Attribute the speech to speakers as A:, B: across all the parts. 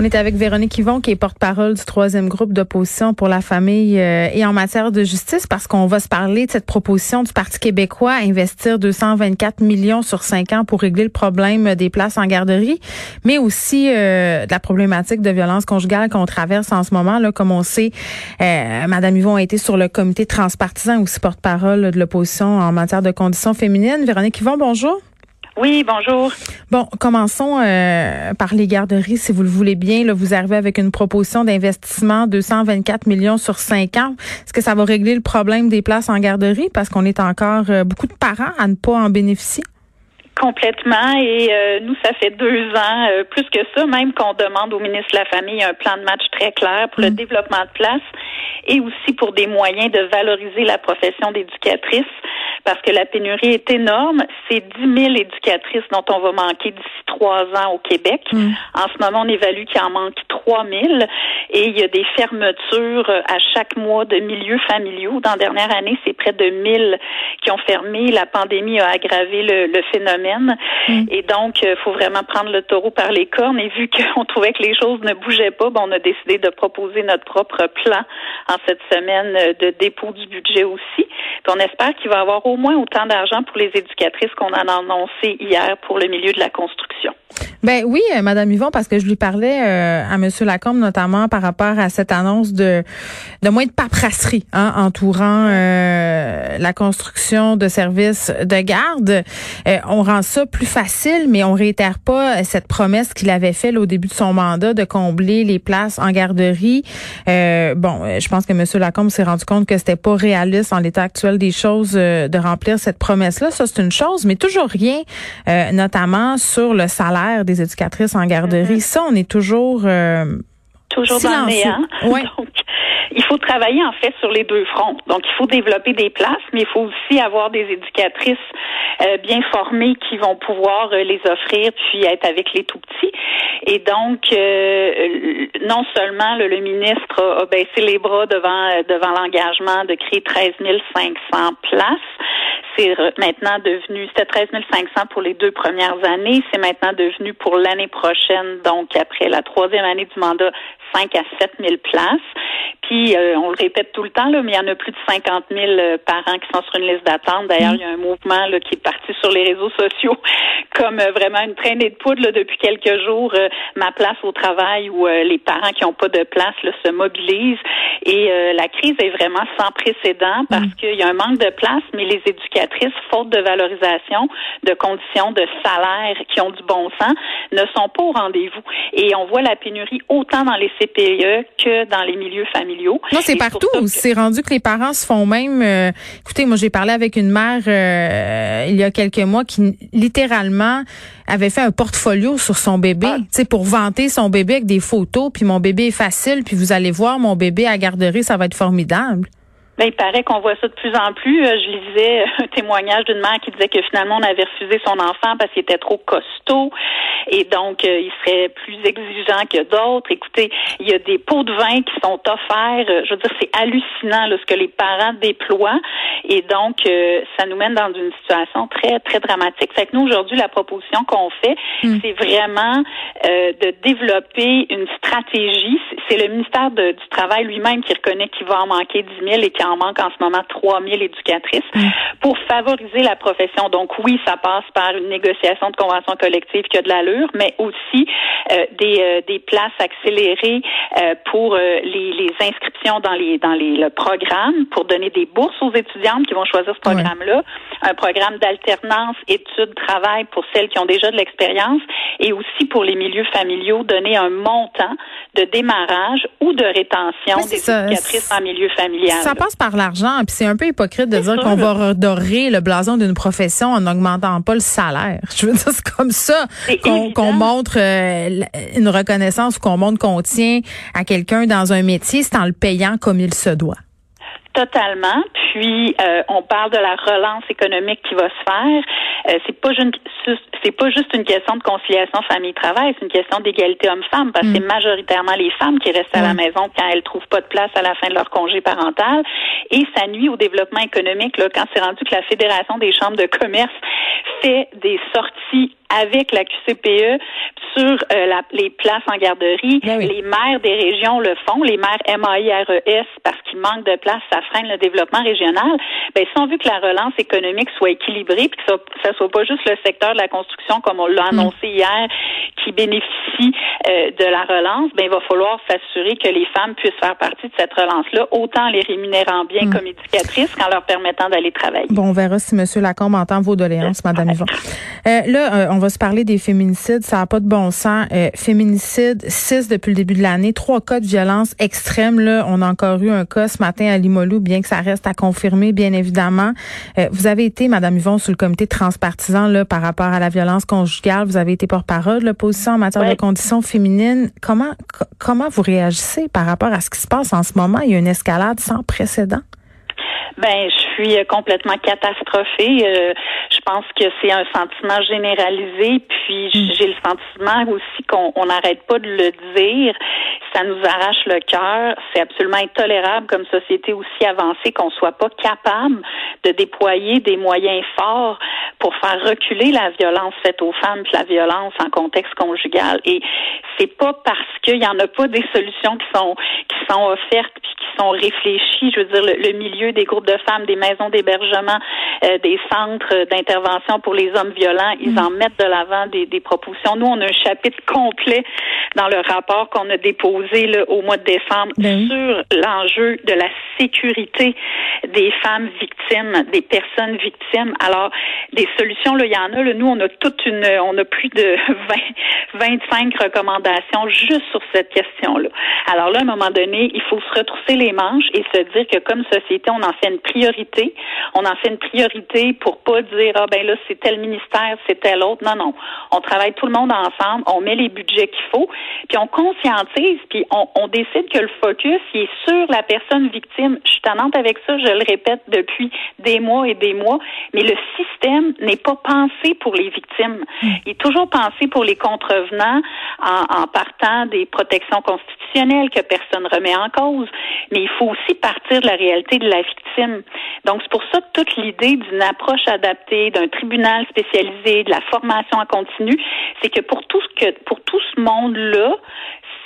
A: On est avec Véronique Yvon, qui est porte-parole du troisième groupe d'opposition pour la famille euh, et en matière de justice, parce qu'on va se parler de cette proposition du Parti québécois, investir 224 millions sur cinq ans pour régler le problème des places en garderie, mais aussi euh, de la problématique de violence conjugale qu'on traverse en ce moment. Là, comme on sait, euh, Madame Yvon a été sur le comité transpartisan, aussi porte-parole de l'opposition en matière de conditions féminines. Véronique Yvon, bonjour.
B: Oui, bonjour.
A: Bon, commençons euh, par les garderies, si vous le voulez bien. Vous arrivez avec une proposition d'investissement 224 millions sur cinq ans. Est-ce que ça va régler le problème des places en garderie parce qu'on est encore euh, beaucoup de parents à ne pas en bénéficier?
B: Complètement. Et euh, nous, ça fait deux ans, plus que ça, même qu'on demande au ministre de la Famille un plan de match très clair pour le développement de places et aussi pour des moyens de valoriser la profession d'éducatrice parce que la pénurie est énorme. C'est 10 000 éducatrices dont on va manquer d'ici trois ans au Québec.
A: Mm.
B: En ce moment, on évalue qu'il en manque 3 000 et il y a des fermetures à chaque mois de milieux familiaux. Dans la dernière année, c'est près de 1000 qui ont fermé. La pandémie a aggravé le, le phénomène
A: Mm.
B: et donc, il faut vraiment prendre le taureau par les cornes. Et vu qu'on trouvait que les choses ne bougeaient pas, ben, on a décidé de proposer notre propre plan en cette semaine de dépôt du budget aussi. Puis on espère qu'il va y avoir au moins autant d'argent pour les éducatrices qu'on en a annoncé hier pour le milieu de la construction.
A: Ben oui, euh, Madame Yvon, parce que je lui parlais euh, à Monsieur Lacombe notamment par rapport à cette annonce de de moins de paperasserie hein, entourant euh, la construction de services de garde. Euh, on rend ça plus facile, mais on réitère pas cette promesse qu'il avait faite au début de son mandat de combler les places en garderie. Euh, bon, je pense que Monsieur Lacombe s'est rendu compte que c'était pas réaliste en l'état actuel des choses de remplir cette promesse-là. Ça c'est une chose, mais toujours rien, notamment sur le salaire des éducatrices en garderie.
B: Mm-hmm.
A: Ça, on est toujours euh,
B: toujours dans le
A: silencieux.
B: néant.
A: Ouais.
B: Donc, il faut travailler en fait sur les deux fronts. Donc, il faut développer des places, mais il faut aussi avoir des éducatrices euh, bien formées qui vont pouvoir euh, les offrir puis être avec les tout petits. Et donc, euh, non seulement le, le ministre a, a baissé les bras devant euh, devant l'engagement de créer 13 500 places, c'est maintenant devenu, c'était 13 500 pour les deux premières années, c'est maintenant devenu pour l'année prochaine, donc après la troisième année du mandat, 5 à 7 000 places. Puis, euh, on le répète tout le temps, là, mais il y en a plus de 50 000 euh, parents qui sont sur une liste d'attente. D'ailleurs, il y a un mouvement là, qui est parti sur les réseaux sociaux comme euh, vraiment une traînée de poudre là, depuis quelques jours. euh, ma place au travail où euh, les parents qui n'ont pas de place là, se mobilisent. Et euh, la crise est vraiment sans précédent parce qu'il y a un manque de place, mais les éducatrices, faute de valorisation, de conditions de salaire qui ont du bon sens, ne sont pas au rendez-vous. Et on voit la pénurie autant dans les CPE que dans les milieux familiaux.
A: Non, c'est partout.
B: que-
A: C'est rendu que les parents se font même. euh, écoutez, moi, j'ai parlé avec une mère euh, il y a quelques mois qui littéralement avait fait un portfolio sur son bébé,
B: Ah.
A: tu sais, pour vanter son bébé avec des photos. Puis mon bébé est facile. Puis vous allez voir mon bébé à garderie, ça va être formidable.
B: Ben, il paraît qu'on voit ça de plus en plus. Euh, Je lisais un témoignage d'une mère qui disait que finalement on avait refusé son enfant parce qu'il était trop costaud et donc euh, il serait plus exigeant que d'autres. Écoutez, il y a des pots de vin qui sont offerts. Euh, Je veux dire, c'est hallucinant là, ce que les parents déploient et donc ça nous mène dans une situation très très dramatique. Fait que nous aujourd'hui la proposition qu'on fait, c'est vraiment euh, de développer une stratégie. C'est- le ministère de- du Travail lui-même qui reconnaît qu'il va en manquer 10 000 et qu'il en manque en ce moment 3 000 éducatrices pour favoriser la profession. Donc oui, ça passe par une négociation de convention collective qui a de l'allure, mais aussi euh, des, euh, des places accélérées euh, pour euh, les, les inscriptions dans les dans les le programme pour donner des bourses aux étudiantes qui vont choisir ce programme-là, un programme d'alternance études-travail pour celles qui ont déjà de l'expérience et aussi pour les milieux familiaux donner un montant de démarrage ou de rétention des
A: ça.
B: éducatrices en milieu familial.
A: Ça passe par l'argent. Puis c'est un peu hypocrite de dire qu'on va redorer le blason d'une profession en n'augmentant pas le salaire. Je veux dire, c'est comme ça qu'on montre euh, une reconnaissance ou qu'on montre qu'on tient à quelqu'un dans un métier, c'est en le payant comme il se doit.
B: Totalement. Puis euh, on parle de la relance économique qui va se faire. Euh, c'est pas juste c'est pas juste une question de conciliation famille-travail, c'est une question d'égalité homme-femme parce que c'est mm. majoritairement les femmes qui restent à la maison quand elles trouvent pas de place à la fin de leur congé parental et ça nuit au développement économique là quand c'est rendu que la Fédération des chambres de commerce fait des sorties avec la QCPE sur euh, la, les places en garderie. Ben les maires des régions le font, les maires MAIRES, parce qu'il manque de place, ça freine le développement régional. Ben, si on veut que la relance économique soit équilibrée, puis que ça, ça soit pas juste le secteur de la construction, comme on l'a mm. annoncé hier, qui bénéficie euh, de la relance, ben, il va falloir s'assurer que les femmes puissent faire partie de cette relance-là, autant les rémunérant bien mm. comme éducatrices qu'en leur permettant d'aller travailler.
A: Bon, on verra si M. Lacombe entend vos doléances, Mme Yvon. Euh, là, on va se parler des féminicides. Ça n'a pas de bon sens. Euh, féminicide, 6 depuis le début de l'année. Trois cas de violence extrême. Là, on a encore eu un cas ce matin à Limoilou, bien que ça reste à confirmer, bien évidemment. Euh, vous avez été, Madame Yvon, sur le comité transpartisan là, par rapport à la violence conjugale. Vous avez été porte-parole de l'opposition en matière de conditions féminines. Comment, comment vous réagissez par rapport à ce qui se passe en ce moment? Il y a une escalade sans précédent.
B: Ben, je suis euh, complètement catastrophée. Euh, je pense que c'est un sentiment généralisé. Puis mm. j'ai le sentiment aussi qu'on n'arrête pas de le dire. Ça nous arrache le cœur. C'est absolument intolérable comme société aussi avancée qu'on soit pas capable de déployer des moyens forts pour faire reculer la violence faite aux femmes, puis la violence en contexte conjugal. Et c'est pas parce qu'il y en a pas des solutions qui sont qui sont offertes puis qui sont réfléchies. Je veux dire, le, milieu des groupes de femmes, des maisons d'hébergement, euh, des centres d'intervention pour les hommes violents, ils mm. en mettent de l'avant des, des propositions. Nous, on a un chapitre complet dans le rapport qu'on a déposé là, au mois de décembre ben sur l'enjeu de la sécurité des femmes victimes, des personnes victimes. Alors, des solutions, là, il y en a. Là, nous, on a toute une, on a plus de 20, 25 recommandations juste sur cette question-là. Alors là, à un moment donné, il faut se retrousser les manches et se dire que comme société, on en fait une priorité. On en fait une priorité pour pas dire ah ben là c'est tel ministère, c'est tel autre. Non, non. On travaille tout le monde ensemble. On met les budgets qu'il faut, puis on conscientise, puis on, on décide que le focus il est sur la personne victime. Je suis tannante avec ça. Je le répète depuis des mois et des mois. Mais le système n'est pas pensé pour les victimes. Hmm. Il est toujours pensé pour les contrevenants en, en partant des protections constitutionnelles que personne remet en cause. Mais il faut aussi partir de la réalité de la victime. Donc, c'est pour ça que toute l'idée d'une approche adaptée, d'un tribunal spécialisé, de la formation en continu, c'est que pour tout ce que, pour tout ce monde-là,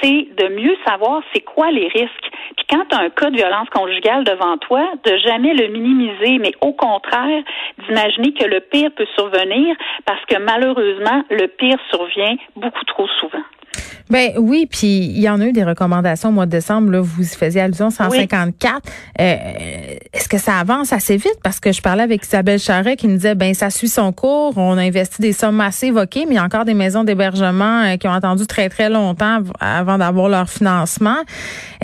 B: c'est de mieux savoir c'est quoi les risques. Puis quand tu as un cas de violence conjugale devant toi, de jamais le minimiser, mais au contraire, d'imaginer que le pire peut survenir parce que malheureusement, le pire survient beaucoup trop souvent.
A: Ben oui, puis il y en a eu des recommandations au mois de décembre. Là, vous y faisiez allusion 154. Euh, est-ce que ça avance assez vite? Parce que je parlais avec Isabelle Charret qui me disait ben ça suit son cours. On a investi des sommes assez évoquées, mais il y a encore des maisons d'hébergement euh, qui ont attendu très très longtemps avant d'avoir leur financement.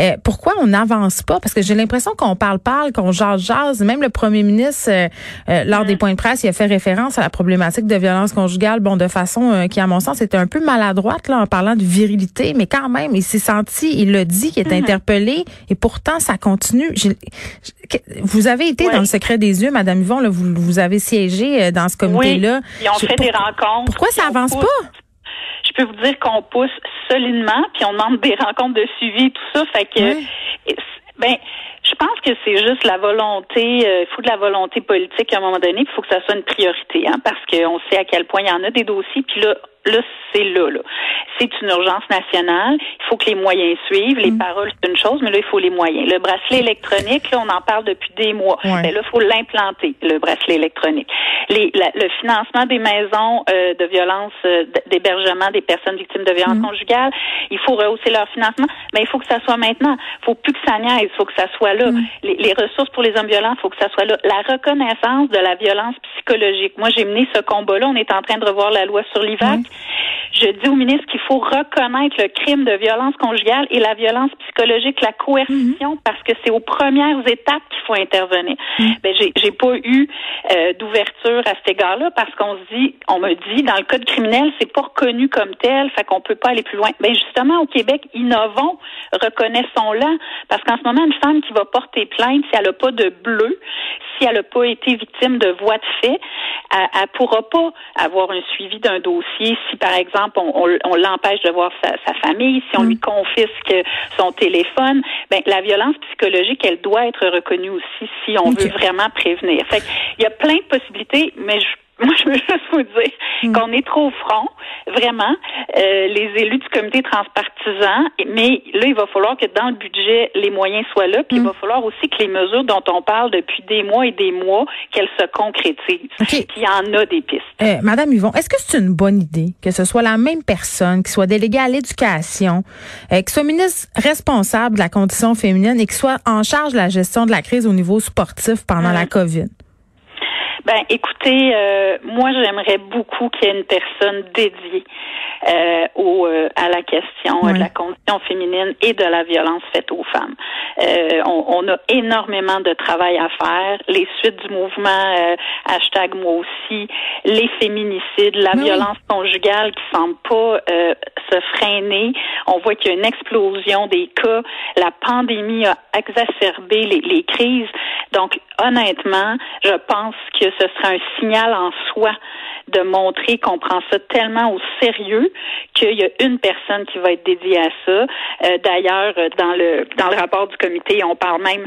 A: Euh, pourquoi on n'avance pas? Parce que j'ai l'impression qu'on parle parle, qu'on jase jase. Même le premier ministre lors des mm. points de presse, il a fait référence à la problématique de violence conjugale, bon de façon qui à mon sens était un peu maladroite là en parlant de virilité mais quand même, il s'est senti, il l'a dit, qu'il est mhm. interpellé, et pourtant, ça continue. Vous avez été dans le secret des yeux, Madame Yvon, là, vous, vous avez siégé euh, dans ce comité-là.
B: Oui, ils ont fait des rencontres.
A: Pourquoi ça avance pas?
B: Je peux vous dire qu'on pousse solidement, puis on demande des rencontres de suivi, tout ça. Fait que, ben, je pense que c'est juste la volonté, euh, il faut de la volonté politique à un moment donné, il faut que ça soit une priorité, hein, parce qu'on sait à quel point il y en a des dossiers, puis là, là, c'est là, là. C'est une urgence nationale. Il faut que les moyens suivent. Les mm. paroles, c'est une chose, mais là, il faut les moyens. Le bracelet électronique, là, on en parle depuis des mois. Mais là, il faut l'implanter, le bracelet électronique. Les, le financement des maisons euh, de violence, euh, d'hébergement des personnes victimes de violences mm. conjugales, il faut rehausser leur financement. Mais il faut que ça soit maintenant. Il faut plus que ça niaise. Il faut que ça soit là. Mm. Les, les, ressources pour les hommes violents, il faut que ça soit là. La reconnaissance de la violence psychologique. Moi, j'ai mené ce combat-là. On est en train de revoir la loi sur l'IVAC. Je dis au ministre qu'il faut reconnaître le crime de violence conjugale et la violence psychologique, la coercition, mhm. parce que c'est aux premières étapes qu'il faut intervenir. Ben, j'ai, pas eu euh, d'ouverture à cet égard-là parce qu'on se dit, on me dit, dans le code criminel, c'est pas reconnu comme tel, fait qu'on peut pas aller plus loin. Ben justement, au Québec, innovons, reconnaissons-la, parce qu'en ce moment, une femme qui va porter plainte, si elle a pas de bleu, si elle n'a pas été victime de voies de fait, elle ne pourra pas avoir un suivi d'un dossier si, par exemple, on, l'empêche de voir sa, famille, si on lui mm. confisque son téléphone. Ben, la violence psychologique, elle doit être reconnue aussi si on veut vraiment prévenir. Fait il y a plein de possibilités, mais je moi, je veux juste vous dire hmm. qu'on est trop franc, vraiment, euh, les élus du comité transpartisan, mais là, il va falloir que dans le budget, les moyens soient là, puis il hmm. va falloir aussi que les mesures dont on parle depuis des mois et des mois, qu'elles se concrétisent. Puis il y en a des pistes.
A: Euh, Madame Yvon, est-ce que c'est une bonne idée que ce soit la même personne qui soit déléguée à l'éducation, euh, qui soit ministre responsable de la condition féminine et qui soit en charge de la gestion de la crise au niveau sportif pendant la COVID?
B: Ben, écoutez, euh, moi j'aimerais beaucoup qu'il y ait une personne dédiée euh, au, euh, à la question de la condition féminine et de la violence faite aux femmes. Euh, on, on, a énormément de travail à faire. Les suites du mouvement hashtag moi aussi, les féminicides, la violence conjugale qui semble pas se freiner. On voit qu'il y a une explosion des cas. La pandémie a exacerbé les, les crises. Donc, honnêtement, je pense que ce sera un signal en soi de montrer qu'on prend ça tellement au sérieux qu'il y a une personne qui va être dédiée à ça. Euh, d'ailleurs, dans le dans le rapport du comité, on parle même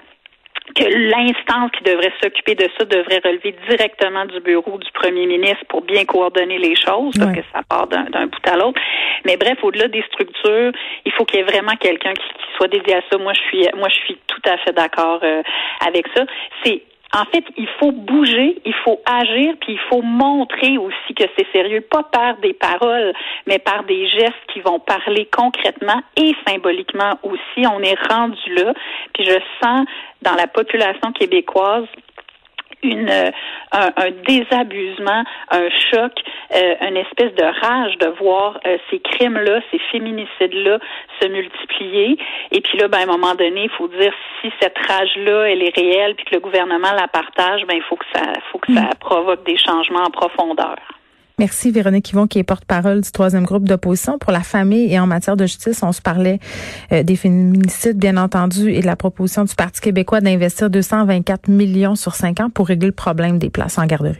B: que l'instance qui devrait s'occuper de ça devrait relever directement du bureau du premier ministre pour bien coordonner les choses, parce que ça part d'un bout à l'autre. Mais bref, au-delà des structures, il faut qu'il y ait vraiment quelqu'un qui, soit dédié à ça. Moi, je suis, moi, je suis tout à fait d'accord euh, avec ça. C'est en fait, il faut bouger, il faut agir, puis il faut montrer aussi que c'est sérieux, pas par des paroles, mais par des gestes qui vont parler concrètement et symboliquement aussi. On est rendu là, puis je sens dans la population québécoise une euh, un, désabusement, un choc, euh, une espèce de rage de voir euh, ces crimes-là, ces féminicides-là se multiplier. Et puis là, ben, à un moment donné, il faut dire si cette rage-là, elle est réelle, puis que le gouvernement la partage, ben, il faut que ça, faut que ça mm. provoque des changements en profondeur.
A: Merci Véronique Yvon qui est porte-parole du troisième groupe d'opposition pour la famille et en matière de justice. On se parlait euh, des féminicides, bien entendu, et de la proposition du Parti québécois d'investir 224 millions sur cinq ans pour régler le problème des places en garderie.